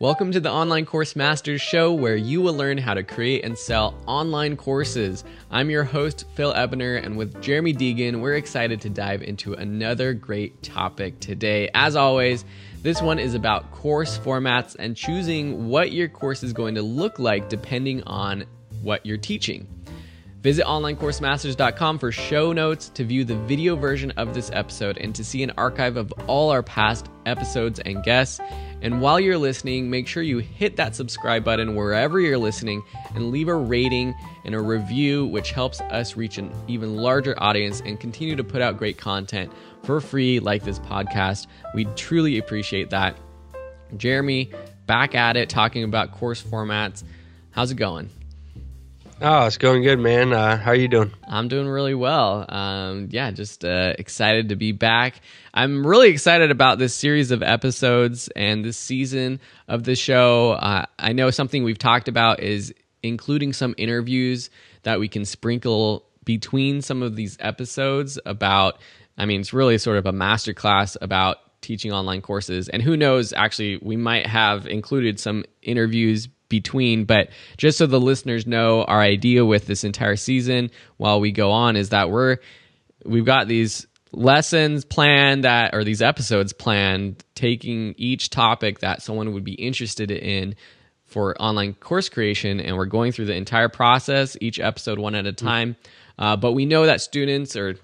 Welcome to the Online Course Masters Show, where you will learn how to create and sell online courses. I'm your host, Phil Ebner, and with Jeremy Deighan, we're excited to dive into another great topic today. As always, this one is about course formats and choosing what your course is going to look like depending on what you're teaching. Visit onlinecoursemasters.com for show notes to view the video version of this episode and to see an archive of all our past episodes and guests. And while you're listening, make sure you hit that subscribe button wherever you're listening and leave a rating and a review, which helps us reach an even larger audience and continue to put out great content for free, like this podcast. We truly appreciate that. Jeremy, back at it, talking about course formats. How's it going? Oh, it's going good, man. Uh, how are you doing? I'm doing really well. Um, yeah, just uh, excited to be back. I'm really excited about this series of episodes and this season of the show. Uh, I know something we've talked about is including some interviews that we can sprinkle between some of these episodes about. I mean, it's really sort of a masterclass about teaching online courses. And who knows, actually, we might have included some interviews between. But just so the listeners know, our idea with this entire season while we go on is that we're we've got these lessons planned that or these episodes planned taking each topic that someone would be interested in for online course creation and we're going through the entire process each episode one at a time mm-hmm uh, but we know that students, or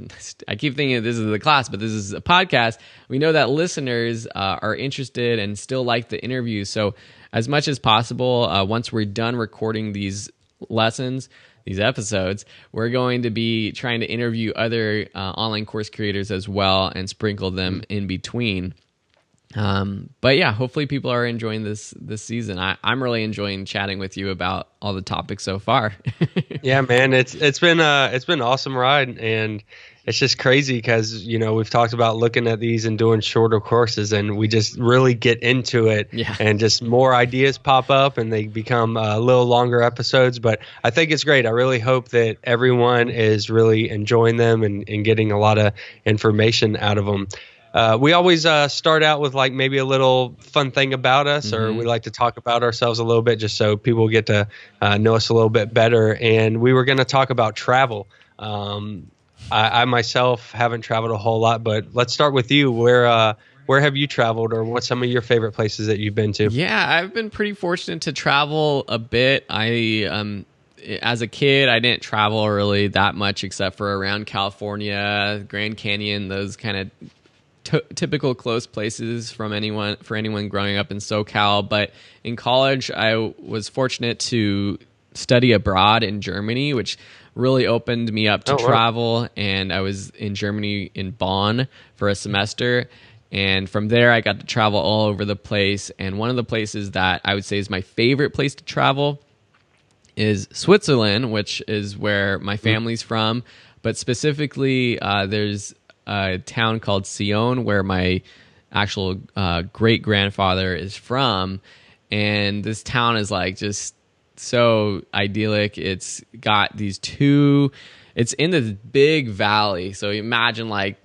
I keep thinking this is the class, but this is a podcast. We know that listeners uh, are interested and still like the interviews So, as much as possible, uh, once we're done recording these lessons, these episodes, we're going to be trying to interview other uh, online course creators as well and sprinkle them in between. Um, but yeah, hopefully people are enjoying this this season. I, I'm really enjoying chatting with you about all the topics so far. yeah, man, it's it's been uh it's been an awesome ride, and it's just crazy because you know we've talked about looking at these and doing shorter courses, and we just really get into it, yeah. and just more ideas pop up, and they become a little longer episodes. But I think it's great. I really hope that everyone is really enjoying them and, and getting a lot of information out of them. Uh, we always uh, start out with like maybe a little fun thing about us, mm-hmm. or we like to talk about ourselves a little bit just so people get to uh, know us a little bit better. And we were going to talk about travel. Um, I, I, myself haven't traveled a whole lot, but let's start with you. Where uh, where have you traveled, or what's some of your favorite places that you've been to? Yeah, I've been pretty fortunate to travel a bit. I um, as a kid, I didn't travel really that much except for around California, Grand Canyon, those kind of t- typical close places from anyone for anyone growing up in SoCal. But in college, I was fortunate to study abroad in Germany, which really opened me up to oh, travel. Wow. And I was in Germany in Bonn for a semester. And from there, I got to travel all over the place. And one of the places that I would say is my favorite place to travel is Switzerland, which is where my hmm. family's from. But specifically, uh, there's a town called Sion, where my actual uh, great grandfather is from, and this town is like just so idyllic. It's got these two. It's in this big valley, so imagine like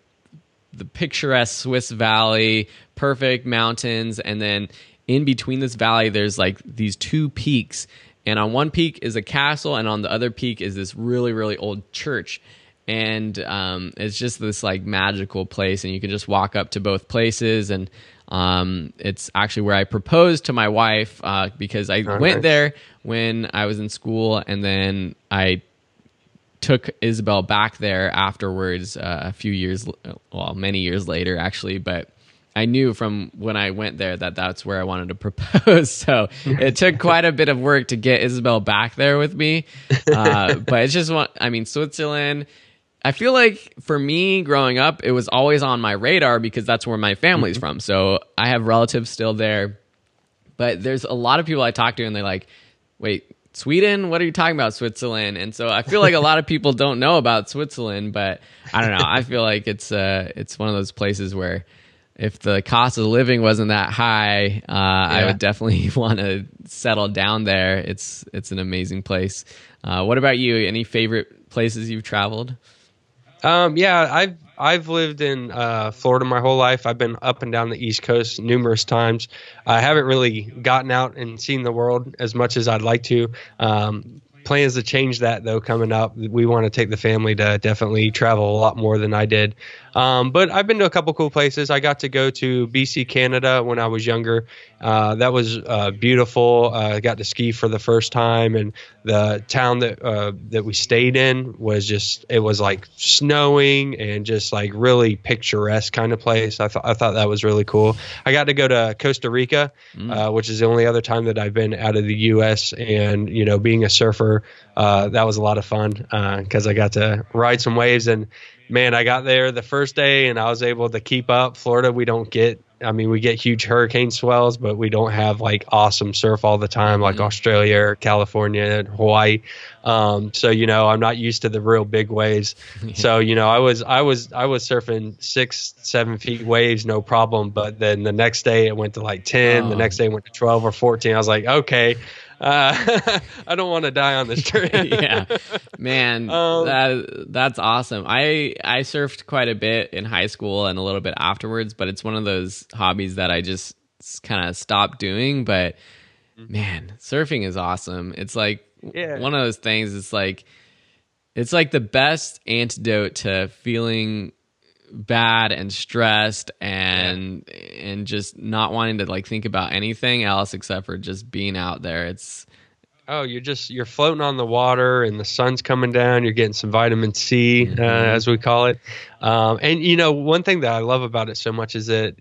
the picturesque Swiss valley, perfect mountains, and then in between this valley, there's like these two peaks. And on one peak is a castle, and on the other peak is this really, really old church and um, it's just this like magical place and you can just walk up to both places and um, it's actually where i proposed to my wife uh, because i oh, went nice. there when i was in school and then i took isabel back there afterwards uh, a few years well many years later actually but I knew from when I went there that that's where I wanted to propose. So it took quite a bit of work to get Isabel back there with me. Uh, but it's just one, I mean, Switzerland, I feel like for me growing up, it was always on my radar because that's where my family's mm-hmm. from. So I have relatives still there. But there's a lot of people I talk to and they're like, wait, Sweden? What are you talking about, Switzerland? And so I feel like a lot of people don't know about Switzerland, but I don't know. I feel like it's uh it's one of those places where if the cost of living wasn't that high, uh, yeah. I would definitely want to settle down there. It's it's an amazing place. Uh, what about you? Any favorite places you've traveled? Um, yeah, I've I've lived in uh, Florida my whole life. I've been up and down the East Coast numerous times. I haven't really gotten out and seen the world as much as I'd like to. Um, plans to change that though coming up. We want to take the family to definitely travel a lot more than I did. Um, but I've been to a couple cool places. I got to go to BC, Canada when I was younger. Uh, that was uh, beautiful. Uh, I got to ski for the first time, and the town that uh, that we stayed in was just it was like snowing and just like really picturesque kind of place. I thought I thought that was really cool. I got to go to Costa Rica, mm. which is the only other time that I've been out of the U.S. And you know, being a surfer, uh, that was a lot of fun because I got to ride some waves and man, I got there the first day and I was able to keep up. Florida, we don't get, I mean, we get huge hurricane swells, but we don't have like awesome surf all the time, like mm-hmm. Australia or California and Hawaii. Um, so you know, I'm not used to the real big waves. so you know, I was, I was, I was surfing six, seven feet waves, no problem. But then the next day it went to like ten. Oh. The next day it went to twelve or fourteen. I was like, okay, uh, I don't want to die on this trip. yeah, man, um, that that's awesome. I I surfed quite a bit in high school and a little bit afterwards, but it's one of those hobbies that I just kind of stopped doing. But mm-hmm. man, surfing is awesome. It's like yeah. one of those things. It's like it's like the best antidote to feeling bad and stressed and yeah. and just not wanting to like think about anything else except for just being out there. It's oh, you're just you're floating on the water and the sun's coming down. You're getting some vitamin C, uh, mm-hmm. uh, as we call it. Um, and you know, one thing that I love about it so much is that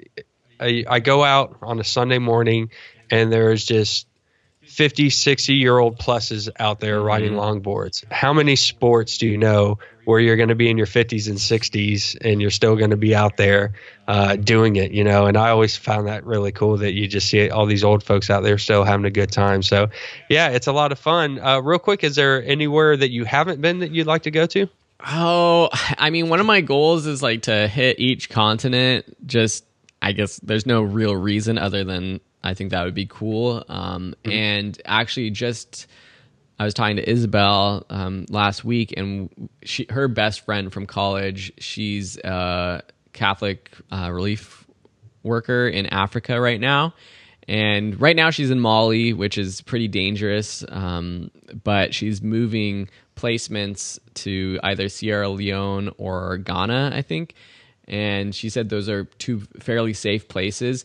I, I go out on a Sunday morning and there's just 50, 60 year old pluses out there mm-hmm. riding longboards. How many sports do you know where you're going to be in your 50s and 60s and you're still going to be out there uh, doing it, you know? And I always found that really cool that you just see all these old folks out there still having a good time. So, yeah, it's a lot of fun. Uh, real quick, is there anywhere that you haven't been that you'd like to go to? Oh, I mean, one of my goals is like to hit each continent. Just, I guess there's no real reason other than I think that would be cool. Um, mm-hmm. And actually, just I was talking to Isabel um, last week, and she her best friend from college. She's a Catholic uh, relief worker in Africa right now. And right now she's in Mali, which is pretty dangerous. Um, but she's moving placements to either Sierra Leone or Ghana, I think. And she said those are two fairly safe places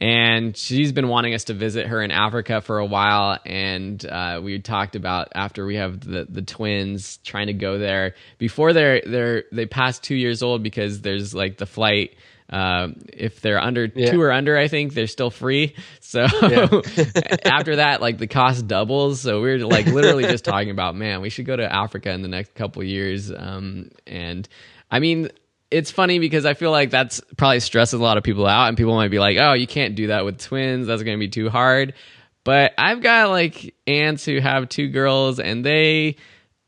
and she's been wanting us to visit her in Africa for a while. And uh, we talked about after we have the, the twins trying to go there before they're they're they pass two years old because there's like the flight. Uh, if they're under yeah. two or under, I think they're still free. So yeah. after that, like the cost doubles. So we're like literally just talking about, man, we should go to Africa in the next couple years. Um, and I mean, it's funny because I feel like that's probably stresses a lot of people out, and people might be like, "Oh, you can't do that with twins. That's going to be too hard." But I've got like aunts who have two girls, and they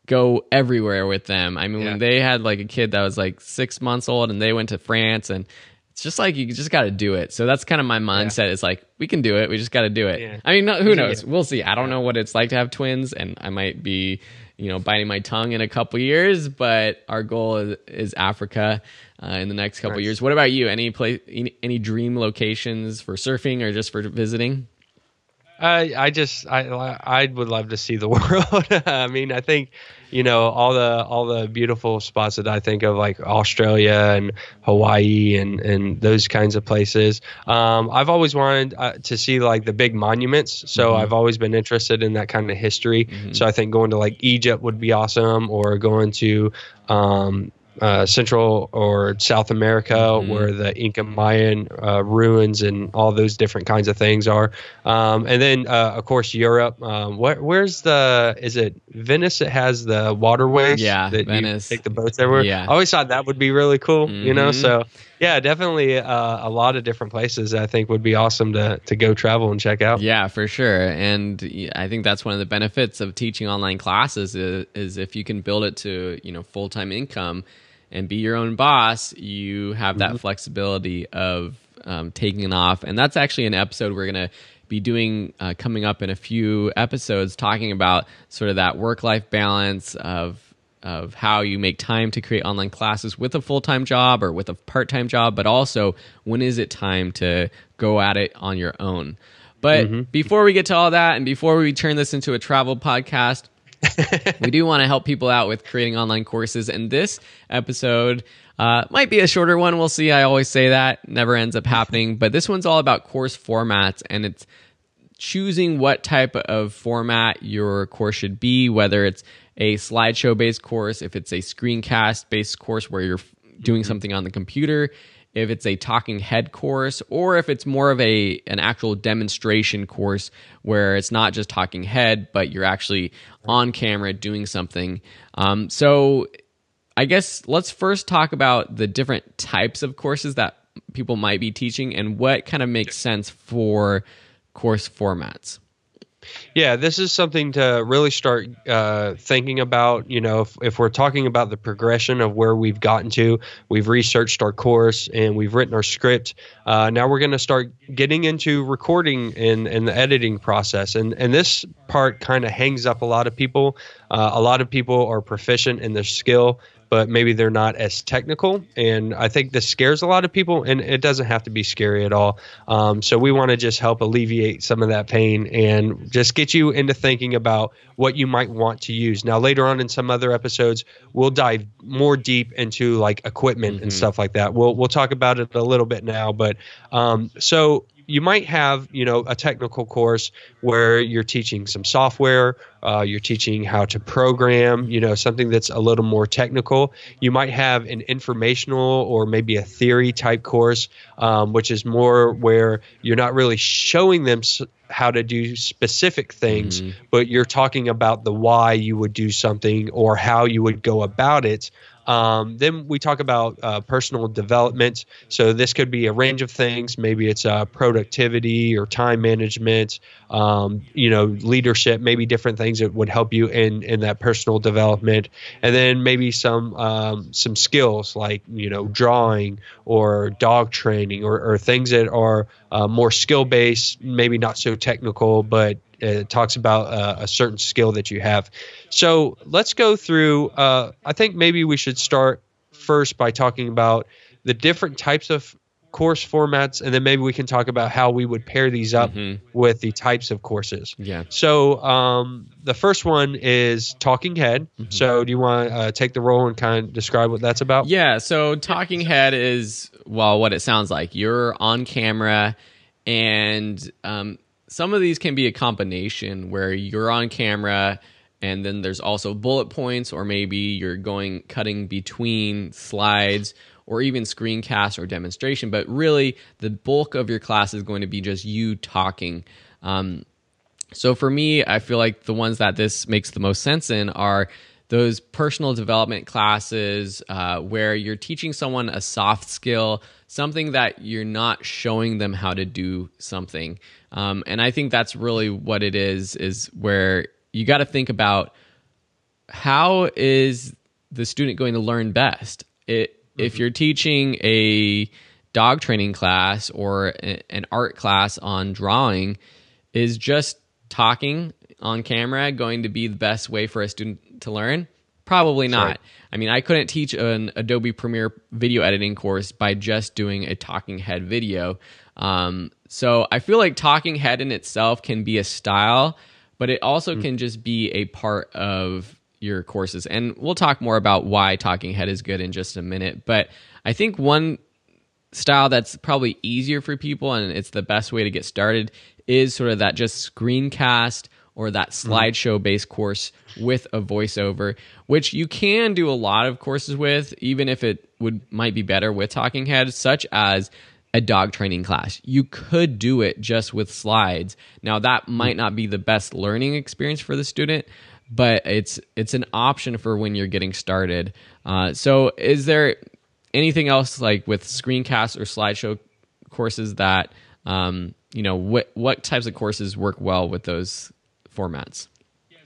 go everywhere with them. I mean, yeah. when they had like a kid that was like six months old, and they went to France, and it's just like you just got to do it. So that's kind of my mindset. Yeah. It's like we can do it. We just got to do it. Yeah. I mean, no, who knows? We'll see. I don't know what it's like to have twins, and I might be you know biting my tongue in a couple years but our goal is, is africa uh, in the next couple nice. years what about you any place any, any dream locations for surfing or just for visiting I I just I I would love to see the world. I mean, I think you know all the all the beautiful spots that I think of like Australia and Hawaii and and those kinds of places. Um, I've always wanted uh, to see like the big monuments, so mm-hmm. I've always been interested in that kind of history. Mm-hmm. So I think going to like Egypt would be awesome, or going to um, uh, Central or South America, mm-hmm. where the Inca Mayan uh, ruins and all those different kinds of things are. Um, and then, uh, of course, Europe. Um, where, where's the? Is it Venice? It has the waterways. Yeah, that Venice. You take the boats everywhere. Yeah, I always thought that would be really cool. Mm-hmm. You know, mm-hmm. so yeah, definitely uh, a lot of different places. I think would be awesome to to go travel and check out. Yeah, for sure. And I think that's one of the benefits of teaching online classes is, is if you can build it to you know full time income and be your own boss, you have that mm-hmm. flexibility of um, taking it off. And that's actually an episode we're going to be doing uh, coming up in a few episodes, talking about sort of that work life balance of of how you make time to create online classes with a full-time job or with a part-time job but also when is it time to go at it on your own but mm-hmm. before we get to all that and before we turn this into a travel podcast we do want to help people out with creating online courses and this episode uh, might be a shorter one. We'll see. I always say that. Never ends up happening. But this one's all about course formats and it's choosing what type of format your course should be, whether it's a slideshow based course, if it's a screencast based course where you're doing mm-hmm. something on the computer, if it's a talking head course, or if it's more of a an actual demonstration course where it's not just talking head, but you're actually on camera doing something. Um, so, I guess let's first talk about the different types of courses that people might be teaching and what kind of makes sense for course formats? Yeah, this is something to really start uh, thinking about. You know, if, if we're talking about the progression of where we've gotten to, we've researched our course and we've written our script. Uh, now we're going to start getting into recording and, and the editing process. And, and this part kind of hangs up a lot of people. Uh, a lot of people are proficient in their skill but maybe they're not as technical. And I think this scares a lot of people, and it doesn't have to be scary at all. Um, so we want to just help alleviate some of that pain and just get you into thinking about what you might want to use. Now, later on in some other episodes, we'll dive more deep into like equipment mm-hmm. and stuff like that. We'll we'll talk about it a little bit now, but um, so you might have you know a technical course where you're teaching some software uh, you're teaching how to program you know something that's a little more technical you might have an informational or maybe a theory type course um, which is more where you're not really showing them how to do specific things mm-hmm. but you're talking about the why you would do something or how you would go about it um, then we talk about uh, personal development. So this could be a range of things. Maybe it's uh, productivity or time management, um, you know, leadership, maybe different things that would help you in in that personal development. And then maybe some um, some skills like you know drawing or dog training or, or things that are uh, more skill based, maybe not so technical, but it talks about uh, a certain skill that you have. So let's go through. Uh, I think maybe we should start first by talking about the different types of course formats, and then maybe we can talk about how we would pair these up mm-hmm. with the types of courses. Yeah. So um, the first one is Talking Head. Mm-hmm. So do you want to uh, take the role and kind of describe what that's about? Yeah. So Talking Head is well, what it sounds like. You're on camera, and um, some of these can be a combination where you're on camera and then there's also bullet points or maybe you're going cutting between slides or even screencast or demonstration. But really the bulk of your class is going to be just you talking. Um, so for me i feel like the ones that this makes the most sense in are those personal development classes uh, where you're teaching someone a soft skill something that you're not showing them how to do something um, and I think that's really what it is, is where you got to think about how is the student going to learn best? It, mm-hmm. If you're teaching a dog training class or a, an art class on drawing, is just talking on camera going to be the best way for a student to learn? Probably not. Right. I mean, I couldn't teach an Adobe Premiere video editing course by just doing a talking head video. Um, so I feel like talking head in itself can be a style, but it also mm. can just be a part of your courses. And we'll talk more about why talking head is good in just a minute. But I think one style that's probably easier for people and it's the best way to get started is sort of that just screencast or that mm. slideshow based course with a voiceover, which you can do a lot of courses with, even if it would might be better with talking heads, such as a dog training class. You could do it just with slides. Now that might not be the best learning experience for the student, but it's it's an option for when you're getting started. Uh, so, is there anything else like with screencasts or slideshow courses that um, you know what what types of courses work well with those formats?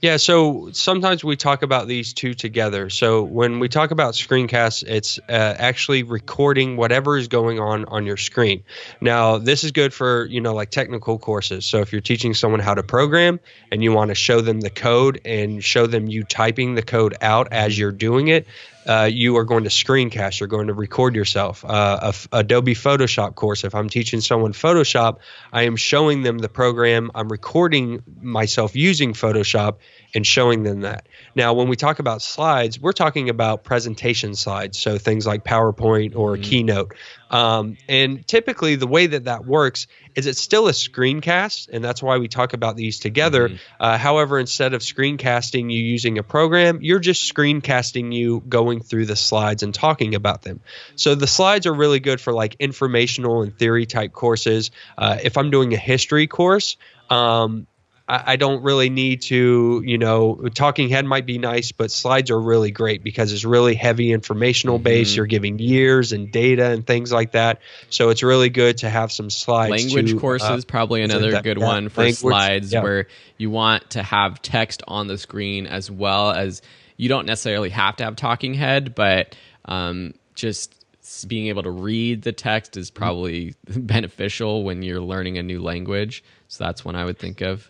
Yeah, so sometimes we talk about these two together. So when we talk about screencasts, it's uh, actually recording whatever is going on on your screen. Now, this is good for, you know, like technical courses. So if you're teaching someone how to program and you want to show them the code and show them you typing the code out as you're doing it, uh, you are going to screencast. You're going to record yourself. Uh, a, Adobe Photoshop course. If I'm teaching someone Photoshop, I am showing them the program. I'm recording myself using Photoshop and showing them that. Now, when we talk about slides, we're talking about presentation slides, so things like PowerPoint or mm-hmm. Keynote. Um, and typically, the way that that works is it's still a screencast, and that's why we talk about these together. Mm-hmm. Uh, however, instead of screencasting you using a program, you're just screencasting you going through the slides and talking about them. So the slides are really good for like informational and theory type courses. Uh, if I'm doing a history course, um, I, I don't really need to, you know, talking head might be nice, but slides are really great because it's really heavy informational base. Mm-hmm. You're giving years and data and things like that. So it's really good to have some slides. Language to, courses, uh, probably another that, good one for language, slides yeah. where you want to have text on the screen as well as you don't necessarily have to have talking head, but um, just being able to read the text is probably beneficial when you're learning a new language. So that's one I would think of.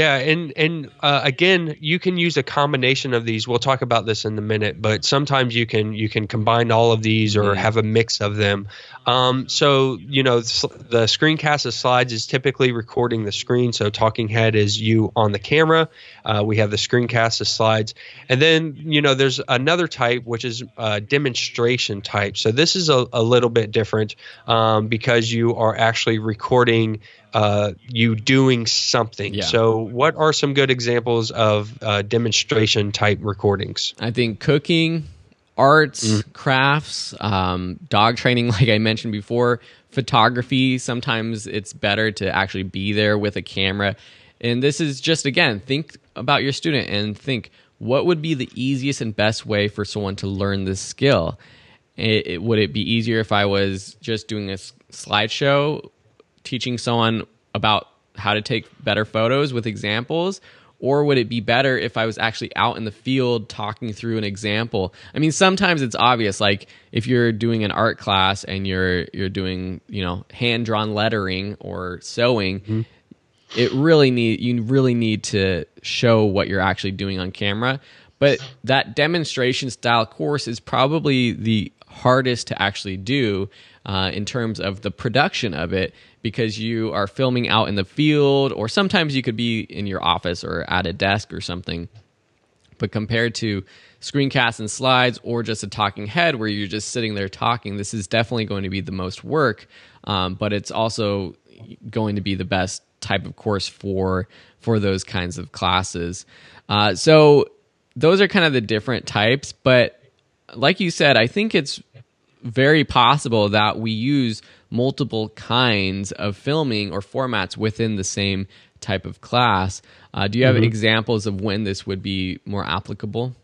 Yeah, and and uh, again, you can use a combination of these. We'll talk about this in a minute, but sometimes you can you can combine all of these or mm-hmm. have a mix of them. Um, so you know, the screencast of slides is typically recording the screen. So talking head is you on the camera. Uh, we have the screencast of slides, and then you know, there's another type which is a demonstration type. So this is a, a little bit different um, because you are actually recording uh, you doing something. Yeah. So, what are some good examples of uh, demonstration type recordings? I think cooking, arts, mm. crafts, um, dog training, like I mentioned before, photography. Sometimes it's better to actually be there with a camera. And this is just, again, think about your student and think what would be the easiest and best way for someone to learn this skill? It, it, would it be easier if I was just doing a slideshow teaching someone about how to take better photos with examples or would it be better if I was actually out in the field talking through an example? I mean, sometimes it's obvious, like if you're doing an art class and you're you're doing you know hand drawn lettering or sewing, mm-hmm. it really need you really need to show what you're actually doing on camera. But that demonstration style course is probably the hardest to actually do uh, in terms of the production of it because you are filming out in the field, or sometimes you could be in your office or at a desk or something. But compared to screencasts and slides or just a talking head where you're just sitting there talking, this is definitely going to be the most work, um, but it's also going to be the best type of course for for those kinds of classes. Uh, so those are kind of the different types, but like you said, I think it's very possible that we use multiple kinds of filming or formats within the same type of class. Uh, do you have mm-hmm. examples of when this would be more applicable?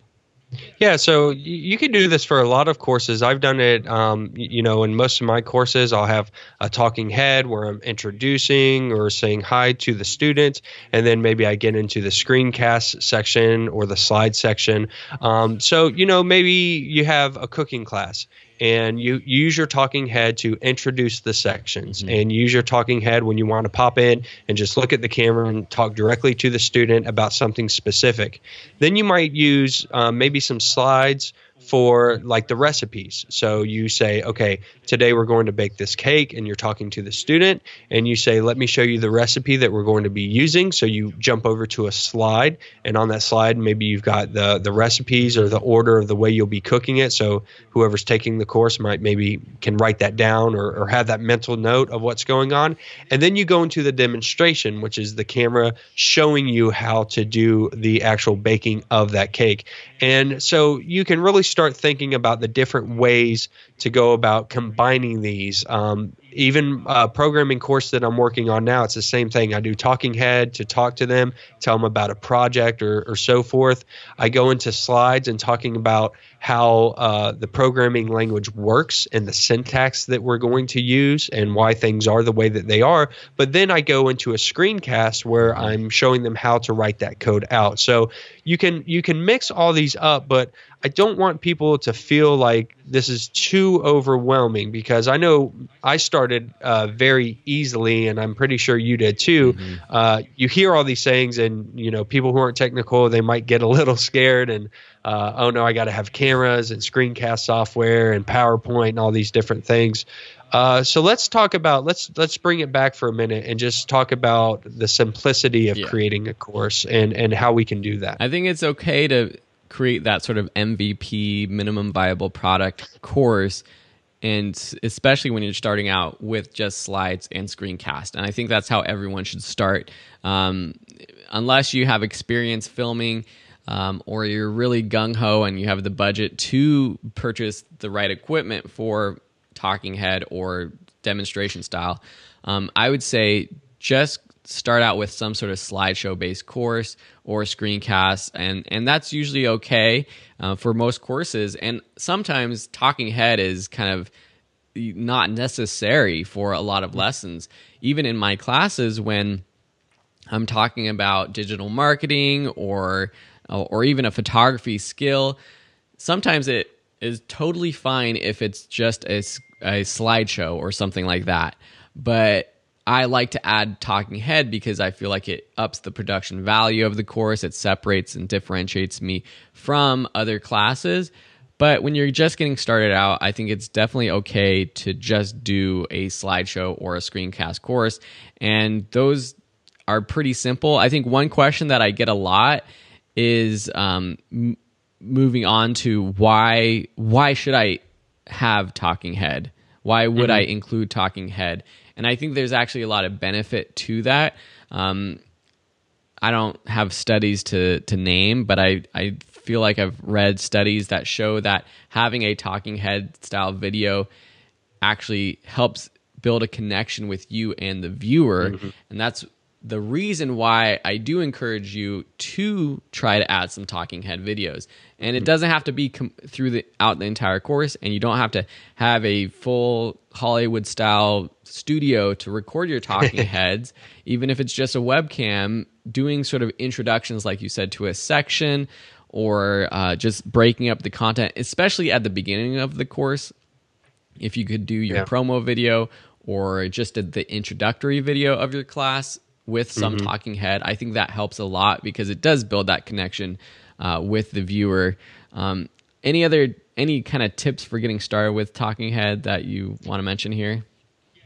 Yeah, so you can do this for a lot of courses. I've done it, um, you know, in most of my courses, I'll have a talking head where I'm introducing or saying hi to the student, and then maybe I get into the screencast section or the slide section. Um, so, you know, maybe you have a cooking class and you use your talking head to introduce the sections mm-hmm. and use your talking head when you want to pop in and just look at the camera and talk directly to the student about something specific then you might use um, maybe some slides for like the recipes. So you say, okay, today we're going to bake this cake, and you're talking to the student, and you say, let me show you the recipe that we're going to be using. So you jump over to a slide, and on that slide, maybe you've got the the recipes or the order of the way you'll be cooking it. So whoever's taking the course might maybe can write that down or, or have that mental note of what's going on. And then you go into the demonstration, which is the camera showing you how to do the actual baking of that cake. And so you can really start thinking about the different ways to go about combining these. Um, even a programming course that I'm working on now, it's the same thing. I do talking head to talk to them, tell them about a project or, or so forth. I go into slides and talking about how uh, the programming language works and the syntax that we're going to use and why things are the way that they are. But then I go into a screencast where I'm showing them how to write that code out. So you can you can mix all these up, but I don't want people to feel like this is too overwhelming because I know I started uh, very easily, and I'm pretty sure you did too. Mm-hmm. Uh, you hear all these sayings, and you know people who aren't technical they might get a little scared and uh, oh no, I got to have cameras and screencast software and PowerPoint and all these different things. Uh, so let's talk about let's let's bring it back for a minute and just talk about the simplicity of yeah. creating a course and and how we can do that. I think it's okay to create that sort of MVP minimum viable product course and especially when you're starting out with just slides and screencast and i think that's how everyone should start. Um, unless you have experience filming um, or you're really gung ho and you have the budget to purchase the right equipment for talking head or demonstration style, um, I would say just start out with some sort of slideshow based course or screencast and and that's usually okay uh, for most courses and sometimes talking head is kind of not necessary for a lot of lessons even in my classes when i'm talking about digital marketing or or even a photography skill, sometimes it is totally fine if it's just a, a slideshow or something like that. But I like to add talking head because I feel like it ups the production value of the course. It separates and differentiates me from other classes. But when you're just getting started out, I think it's definitely okay to just do a slideshow or a screencast course. And those are pretty simple. I think one question that I get a lot is um, m- moving on to why why should I have talking head? Why would mm-hmm. I include talking head? And I think there's actually a lot of benefit to that. Um, I don't have studies to to name, but I I feel like I've read studies that show that having a talking head style video actually helps build a connection with you and the viewer, mm-hmm. and that's the reason why I do encourage you to try to add some talking head videos. And it doesn't have to be com- through the out the entire course and you don't have to have a full Hollywood style studio to record your talking heads, even if it's just a webcam, doing sort of introductions like you said to a section or uh, just breaking up the content, especially at the beginning of the course. If you could do your yeah. promo video or just the introductory video of your class, with some mm-hmm. talking head. I think that helps a lot because it does build that connection uh, with the viewer. Um, any other any kind of tips for getting started with talking head that you want to mention here?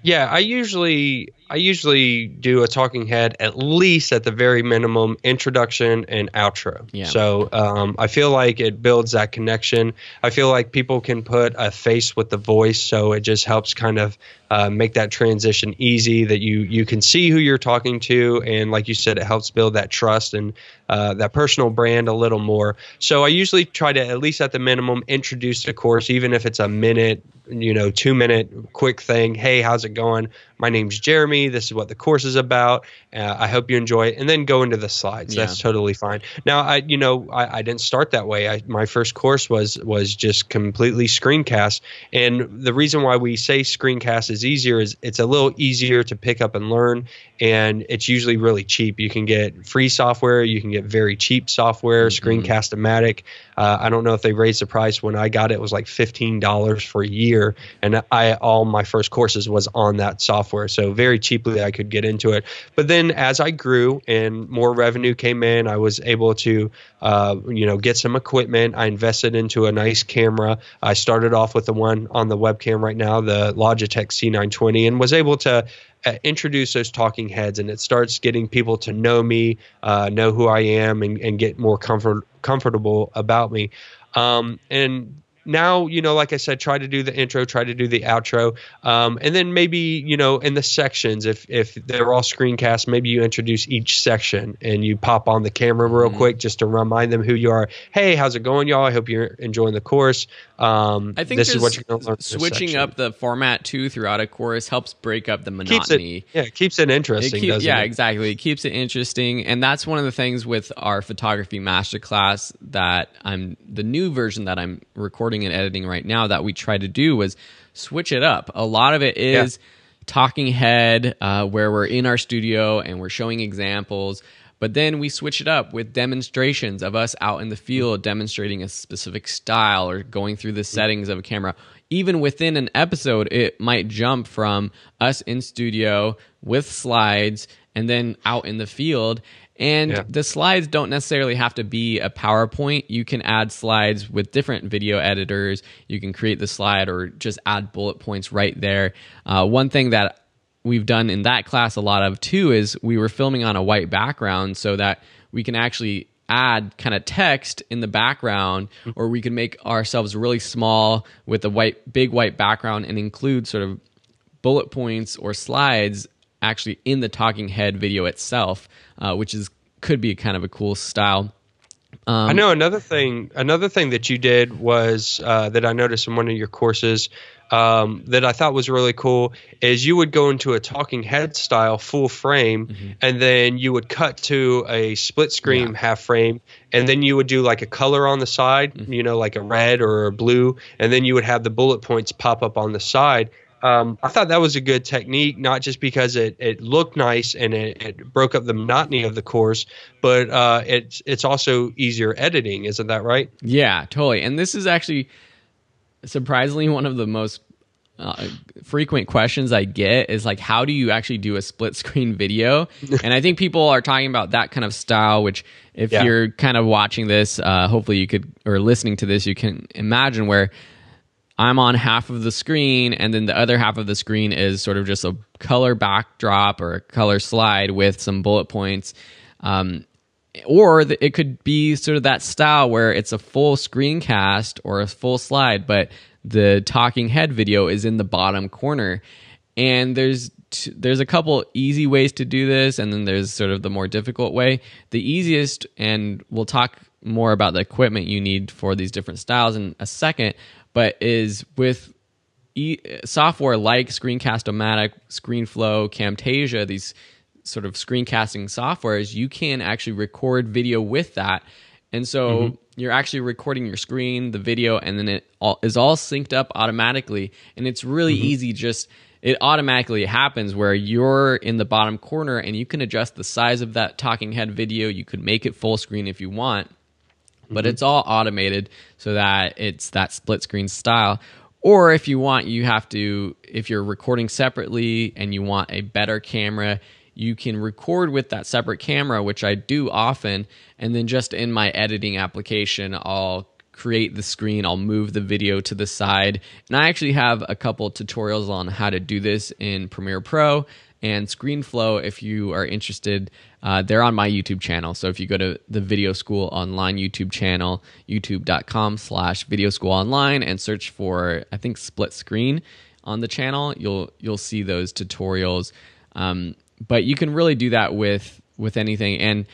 Yeah, I usually I usually do a talking head at least at the very minimum introduction and outro. Yeah. So um, I feel like it builds that connection. I feel like people can put a face with the voice, so it just helps kind of uh, make that transition easy. That you you can see who you're talking to, and like you said, it helps build that trust and uh, that personal brand a little more. So I usually try to at least at the minimum introduce the course, even if it's a minute, you know, two minute quick thing. Hey, how's it going? My name's Jeremy. This is what the course is about. Uh, I hope you enjoy it. And then go into the slides. Yeah. That's totally fine. Now, I, you know, I, I didn't start that way. I, my first course was was just completely screencast. And the reason why we say screencast is easier is it's a little easier to pick up and learn. And it's usually really cheap. You can get free software. You can get very cheap software, mm-hmm. Screencast-O-Matic. Uh, I don't know if they raised the price. When I got it, it was like $15 for a year. And I all my first courses was on that software software. So very cheaply I could get into it. But then as I grew and more revenue came in, I was able to, uh, you know, get some equipment. I invested into a nice camera. I started off with the one on the webcam right now, the Logitech C920, and was able to uh, introduce those talking heads and it starts getting people to know me, uh, know who I am, and, and get more comfort, comfortable about me. Um, and now you know like i said try to do the intro try to do the outro um, and then maybe you know in the sections if if they're all screencasts maybe you introduce each section and you pop on the camera real mm-hmm. quick just to remind them who you are. Hey how's it going y'all? I hope you're enjoying the course. Um, i think this is what you're going to learn switching up the format too throughout a course helps break up the monotony it, yeah it keeps it interesting it keep, yeah it? exactly. It keeps it interesting and that's one of the things with our photography masterclass that i'm the new version that i'm recording and editing right now that we try to do was switch it up. A lot of it is yeah. talking head, uh, where we're in our studio and we're showing examples. But then we switch it up with demonstrations of us out in the field demonstrating a specific style or going through the settings of a camera. Even within an episode, it might jump from us in studio with slides and then out in the field. And yeah. the slides don't necessarily have to be a PowerPoint. You can add slides with different video editors. You can create the slide or just add bullet points right there. Uh, one thing that we've done in that class a lot of too is we were filming on a white background so that we can actually add kind of text in the background or we can make ourselves really small with a white big white background and include sort of bullet points or slides actually in the talking head video itself, uh, which is could be kind of a cool style. Um, I know another thing. Another thing that you did was uh, that I noticed in one of your courses um, that I thought was really cool is you would go into a talking head style full frame, mm-hmm. and then you would cut to a split screen yeah. half frame, and then you would do like a color on the side, mm-hmm. you know, like a red or a blue, and then you would have the bullet points pop up on the side um, I thought that was a good technique, not just because it, it looked nice and it, it broke up the monotony of the course, but uh, it's it's also easier editing. Isn't that right? Yeah, totally. And this is actually surprisingly one of the most uh, frequent questions I get is like, how do you actually do a split screen video? and I think people are talking about that kind of style, which if yeah. you're kind of watching this, uh, hopefully you could, or listening to this, you can imagine where I'm on half of the screen, and then the other half of the screen is sort of just a color backdrop or a color slide with some bullet points. Um, or the, it could be sort of that style where it's a full screencast or a full slide, but the talking head video is in the bottom corner. And there's t- there's a couple easy ways to do this, and then there's sort of the more difficult way. The easiest, and we'll talk more about the equipment you need for these different styles in a second but is with e- software like Screencast-O-Matic, ScreenFlow, Camtasia, these sort of screencasting softwares, you can actually record video with that. And so mm-hmm. you're actually recording your screen, the video, and then it all, is all synced up automatically. And it's really mm-hmm. easy just it automatically happens where you're in the bottom corner and you can adjust the size of that talking head video. You could make it full screen if you want but mm-hmm. it's all automated so that it's that split screen style. Or if you want, you have to, if you're recording separately and you want a better camera, you can record with that separate camera, which I do often. And then just in my editing application, I'll create the screen, I'll move the video to the side. And I actually have a couple tutorials on how to do this in Premiere Pro and ScreenFlow if you are interested. Uh, they're on my YouTube channel. So if you go to the Video School Online YouTube channel, youtube.com slash video school online and search for, I think, split screen on the channel, you'll you'll see those tutorials. Um, but you can really do that with with anything. And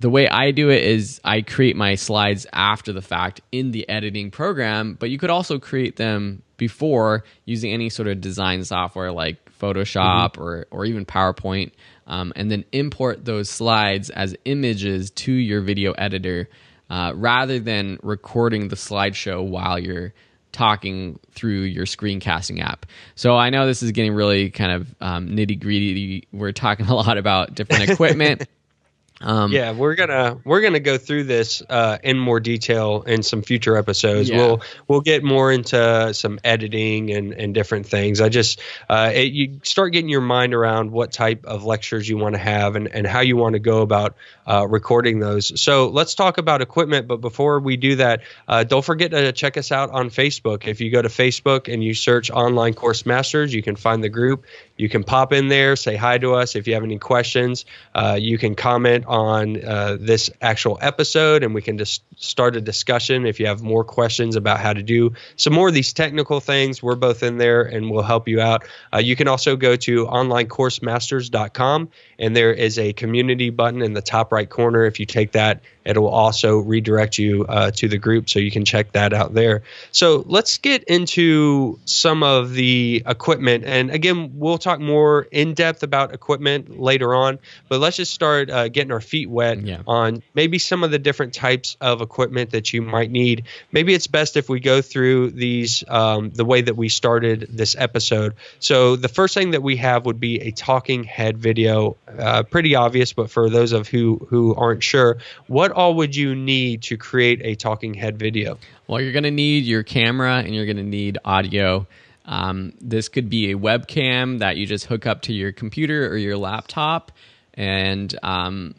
the way I do it is I create my slides after the fact in the editing program, but you could also create them before using any sort of design software like Photoshop mm-hmm. or or even PowerPoint, um, and then import those slides as images to your video editor, uh, rather than recording the slideshow while you're talking through your screencasting app. So I know this is getting really kind of um, nitty gritty. We're talking a lot about different equipment. Um, yeah, we're gonna we're gonna go through this uh, in more detail in some future episodes. Yeah. We'll we'll get more into some editing and, and different things. I just uh, it, you start getting your mind around what type of lectures you want to have and, and how you want to go about uh, recording those. So let's talk about equipment. But before we do that, uh, don't forget to check us out on Facebook. If you go to Facebook and you search Online Course Masters, you can find the group. You can pop in there, say hi to us. If you have any questions, uh, you can comment on uh, this actual episode and we can just start a discussion. If you have more questions about how to do some more of these technical things, we're both in there and we'll help you out. Uh, you can also go to onlinecoursemasters.com and there is a community button in the top right corner. If you take that, it will also redirect you uh, to the group so you can check that out there. So let's get into some of the equipment. And again, we'll talk more in depth about equipment later on, but let's just start uh, getting our feet wet yeah. on maybe some of the different types of equipment that you might need. Maybe it's best if we go through these um, the way that we started this episode. So the first thing that we have would be a talking head video. Uh, pretty obvious, but for those of who who aren't sure, what all would you need to create a talking head video? Well, you're going to need your camera and you're going to need audio. Um, this could be a webcam that you just hook up to your computer or your laptop, and um,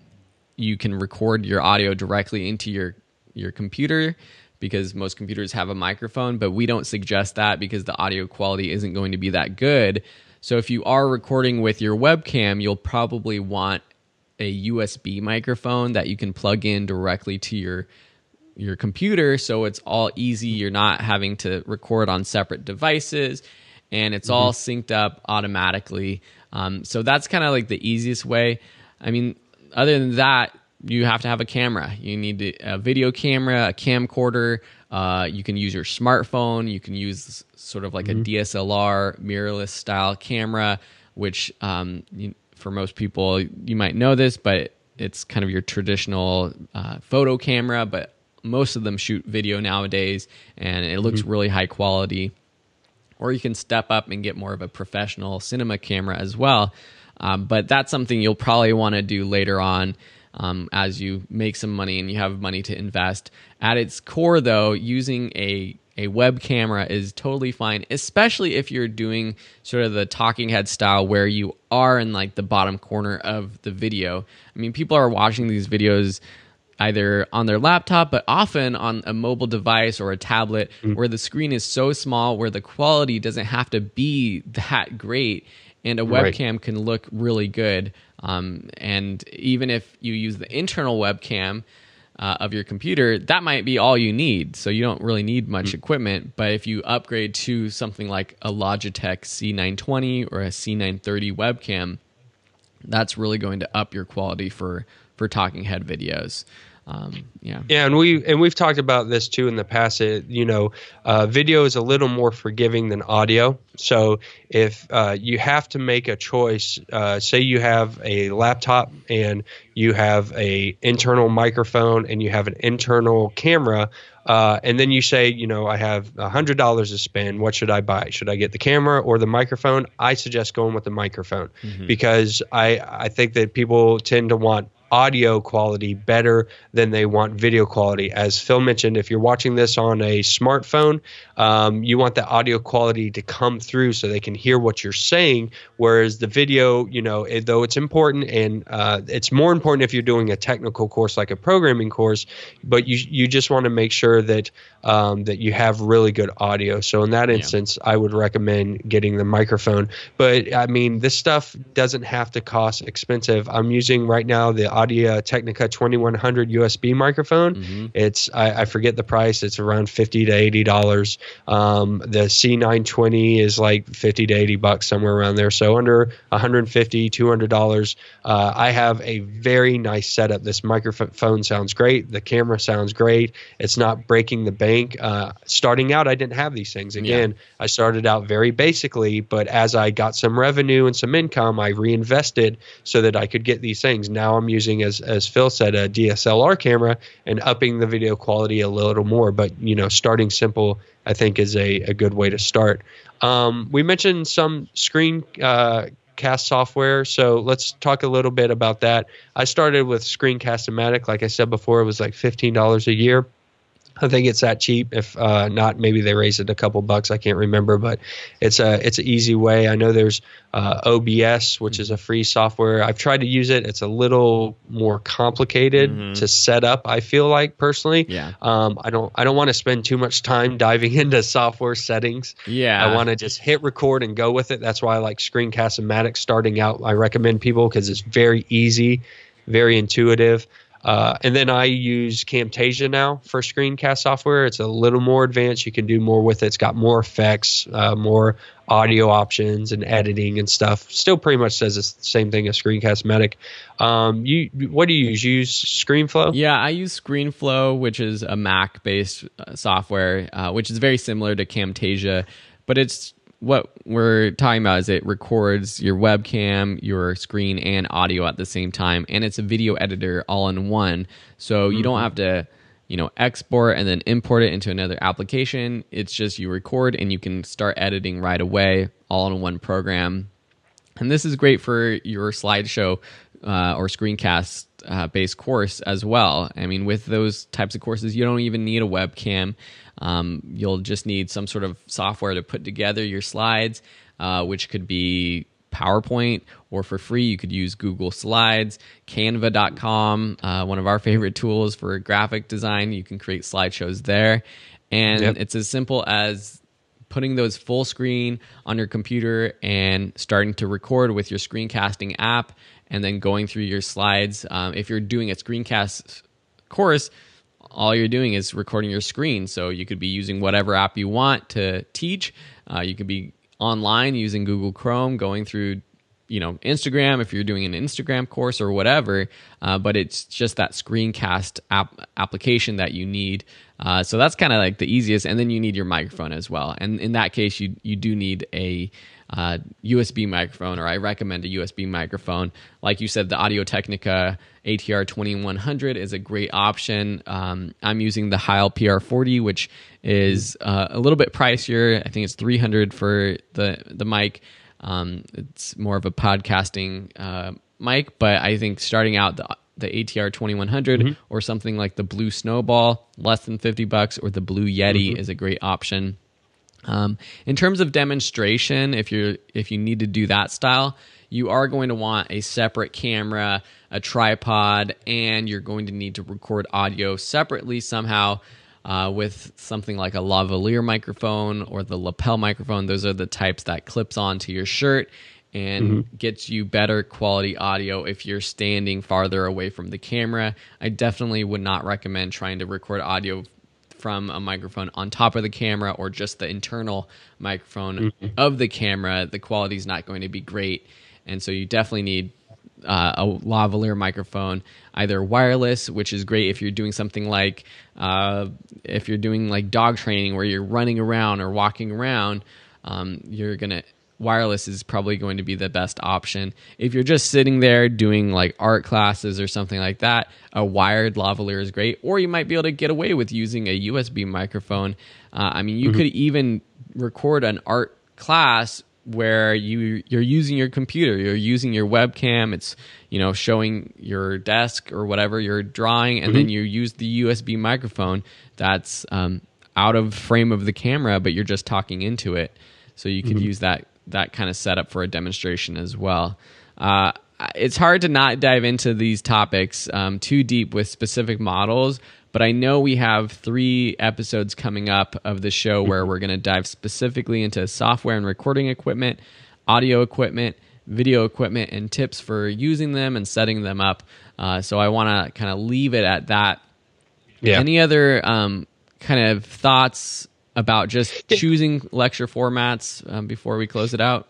you can record your audio directly into your your computer because most computers have a microphone, but we don't suggest that because the audio quality isn't going to be that good. So if you are recording with your webcam, you'll probably want a USB microphone that you can plug in directly to your your computer so it's all easy you're not having to record on separate devices and it's mm-hmm. all synced up automatically um, so that's kind of like the easiest way i mean other than that you have to have a camera you need a video camera a camcorder uh, you can use your smartphone you can use sort of like mm-hmm. a dslr mirrorless style camera which um, you, for most people, you might know this, but it's kind of your traditional uh, photo camera, but most of them shoot video nowadays and it looks mm-hmm. really high quality. Or you can step up and get more of a professional cinema camera as well. Um, but that's something you'll probably want to do later on um, as you make some money and you have money to invest. At its core, though, using a a web camera is totally fine, especially if you're doing sort of the talking head style where you are in like the bottom corner of the video. I mean, people are watching these videos either on their laptop, but often on a mobile device or a tablet mm. where the screen is so small where the quality doesn't have to be that great. And a webcam right. can look really good. Um, and even if you use the internal webcam, uh, of your computer, that might be all you need. So you don't really need much mm-hmm. equipment. But if you upgrade to something like a Logitech C920 or a C930 webcam, that's really going to up your quality for for talking head videos. Um, yeah. Yeah, and we and we've talked about this too in the past. It, you know, uh, video is a little more forgiving than audio. So if uh, you have to make a choice, uh, say you have a laptop and you have a internal microphone and you have an internal camera. Uh, and then you say, you know, I have a hundred dollars to spend. What should I buy? Should I get the camera or the microphone? I suggest going with the microphone mm-hmm. because I I think that people tend to want audio quality better than they want video quality. As Phil mentioned, if you're watching this on a smartphone, um, you want the audio quality to come through so they can hear what you're saying. Whereas the video, you know, it, though it's important and uh, it's more important if you're doing a technical course like a programming course, but you you just want to make sure that um, that you have really good audio. So in that instance, yeah. I would recommend getting the microphone. But I mean, this stuff doesn't have to cost expensive. I'm using right now the Audio Technica 2100 USB microphone. Mm-hmm. It's I, I, forget the price. It's around fifty to eighty dollars. Um, the C920 is like fifty to eighty bucks somewhere around there. So under 150 200 dollars. Uh, I have a very nice setup. This microphone sounds great. The camera sounds great. It's not breaking the bank. Uh, starting out, I didn't have these things. Again, yeah. I started out very basically, but as I got some revenue and some income, I reinvested so that I could get these things. Now I'm using using, as as Phil said, a DSLR camera and upping the video quality a little more. But you know, starting simple, I think, is a, a good way to start. Um, we mentioned some screen. Uh, cast software. So let's talk a little bit about that. I started with Screencast-O-Matic. Like I said before, it was like $15 a year. I think it's that cheap. If uh, not, maybe they raise it a couple bucks. I can't remember, but it's a it's an easy way. I know there's uh, OBS, which is a free software. I've tried to use it. It's a little more complicated mm-hmm. to set up. I feel like personally, yeah. Um, I don't I don't want to spend too much time diving into software settings. Yeah, I want to just hit record and go with it. That's why I like Screencast-O-Matic starting out. I recommend people because it's very easy, very intuitive. Uh, and then I use Camtasia now for screencast software. It's a little more advanced. You can do more with it. It's got more effects, uh, more audio options, and editing and stuff. Still, pretty much says the same thing as Screencast-O-Matic. Um, you, what do you use? You use ScreenFlow? Yeah, I use ScreenFlow, which is a Mac-based uh, software, uh, which is very similar to Camtasia, but it's what we're talking about is it records your webcam, your screen, and audio at the same time, and it's a video editor all in one. So you mm-hmm. don't have to, you know, export and then import it into another application. It's just you record and you can start editing right away, all in one program. And this is great for your slideshow uh, or screencast uh, based course as well. I mean, with those types of courses, you don't even need a webcam. Um, you'll just need some sort of software to put together your slides, uh, which could be PowerPoint, or for free, you could use Google Slides, Canva.com, uh, one of our favorite tools for graphic design. You can create slideshows there. And yep. it's as simple as putting those full screen on your computer and starting to record with your screencasting app and then going through your slides. Um, if you're doing a screencast course, all you're doing is recording your screen. So you could be using whatever app you want to teach. Uh, you could be online using Google Chrome, going through you know Instagram if you're doing an Instagram course or whatever. Uh, but it's just that screencast app application that you need. Uh, so that's kind of like the easiest, and then you need your microphone as well. And in that case, you you do need a uh, USB microphone, or I recommend a USB microphone. Like you said, the Audio Technica ATR 2100 is a great option. Um, I'm using the Heil PR40, which is uh, a little bit pricier. I think it's 300 for the the mic. Um, it's more of a podcasting uh, mic, but I think starting out the the ATR 2100 mm-hmm. or something like the Blue Snowball, less than 50 bucks, or the Blue Yeti mm-hmm. is a great option. Um, in terms of demonstration, if you're if you need to do that style, you are going to want a separate camera, a tripod, and you're going to need to record audio separately somehow. Uh, with something like a lavalier microphone or the lapel microphone, those are the types that clips onto your shirt and mm-hmm. gets you better quality audio if you're standing farther away from the camera. I definitely would not recommend trying to record audio from a microphone on top of the camera or just the internal microphone mm-hmm. of the camera, the quality is not going to be great. And so you definitely need uh, a lavalier microphone, either wireless, which is great if you're doing something like uh, if you're doing like dog training where you're running around or walking around, um, you're gonna wireless is probably going to be the best option. If you're just sitting there doing like art classes or something like that, a wired lavalier is great. Or you might be able to get away with using a USB microphone. Uh, I mean, you mm-hmm. could even record an art class where you you're using your computer, you're using your webcam. It's you know showing your desk or whatever you're drawing, and mm-hmm. then you use the USB microphone that's um, out of frame of the camera, but you're just talking into it. So you could mm-hmm. use that that kind of setup for a demonstration as well. Uh, it's hard to not dive into these topics um, too deep with specific models, but I know we have three episodes coming up of the show where we're going to dive specifically into software and recording equipment, audio equipment, video equipment, and tips for using them and setting them up. Uh, so I want to kind of leave it at that. Yeah. Any other um, kind of thoughts about just choosing lecture formats um, before we close it out?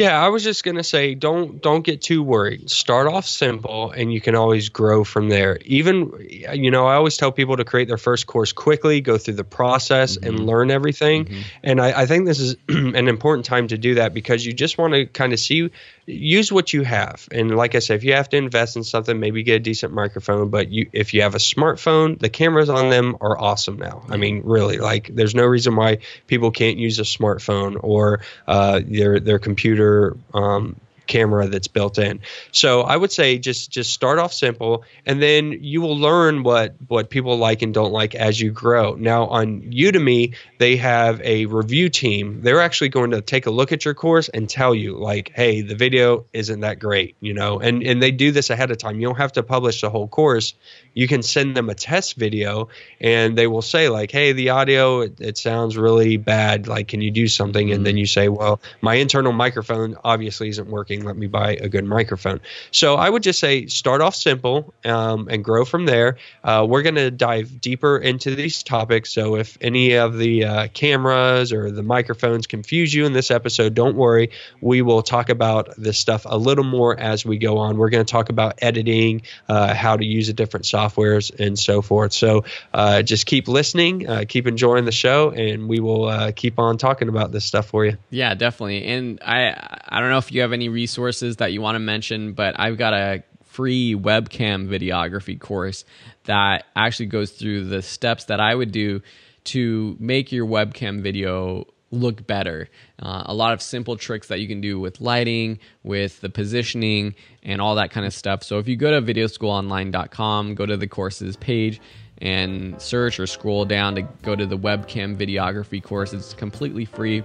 Yeah, I was just gonna say don't don't get too worried. Start off simple, and you can always grow from there. Even you know, I always tell people to create their first course quickly, go through the process, mm-hmm. and learn everything. Mm-hmm. And I, I, think this is an important time to do that because you just want to kind of see use what you have. And like I said, if you have to invest in something, maybe get a decent microphone. But you, if you have a smartphone, the cameras on them are awesome now. I mean, really, like there's no reason why people can't use a smartphone or uh, their their computer. Um, camera that's built in. So I would say just just start off simple, and then you will learn what what people like and don't like as you grow. Now on Udemy, they have a review team. They're actually going to take a look at your course and tell you like, hey, the video isn't that great, you know, and and they do this ahead of time. You don't have to publish the whole course. You can send them a test video, and they will say like, hey, the audio it, it sounds really bad. Like, can you do something? And then mm-hmm. you say, well, my internal microphone obviously isn't working. Let me buy a good microphone. So I would just say start off simple um, and grow from there. Uh, we're going to dive deeper into these topics. So if any of the uh, cameras or the microphones confuse you in this episode, don't worry. We will talk about this stuff a little more as we go on. We're going to talk about editing, uh, how to use the different softwares, and so forth. So uh, just keep listening, uh, keep enjoying the show, and we will uh, keep on talking about this stuff for you. Yeah, definitely. And I I don't know if you have any resources that you want to mention, but I've got a free webcam videography course that actually goes through the steps that I would do to make your webcam video look better. Uh, a lot of simple tricks that you can do with lighting, with the positioning, and all that kind of stuff. So if you go to videoschoolonline.com, go to the courses page, and search or scroll down to go to the webcam videography course, it's completely free.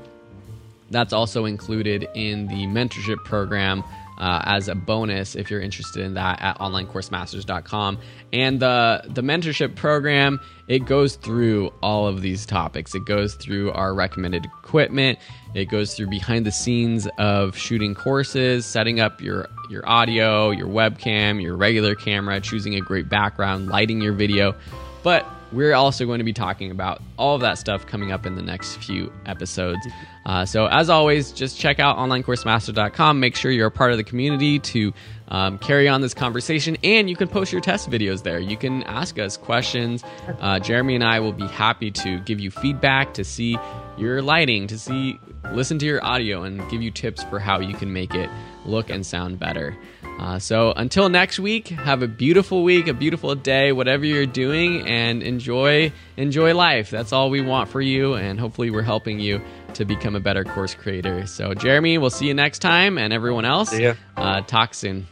That's also included in the mentorship program uh, as a bonus if you're interested in that at onlinecoursemasters.com. And the the mentorship program it goes through all of these topics. It goes through our recommended equipment. It goes through behind the scenes of shooting courses, setting up your your audio, your webcam, your regular camera, choosing a great background, lighting your video. But we're also going to be talking about all of that stuff coming up in the next few episodes. Uh, so, as always, just check out onlinecoursemasters.com. Make sure you're a part of the community to um, carry on this conversation, and you can post your test videos there. You can ask us questions. Uh, Jeremy and I will be happy to give you feedback, to see your lighting, to see, listen to your audio, and give you tips for how you can make it look and sound better. Uh, so until next week, have a beautiful week, a beautiful day, whatever you're doing, and enjoy enjoy life. That's all we want for you, and hopefully we're helping you to become a better course creator. So Jeremy, we'll see you next time, and everyone else, See ya. uh, talk soon.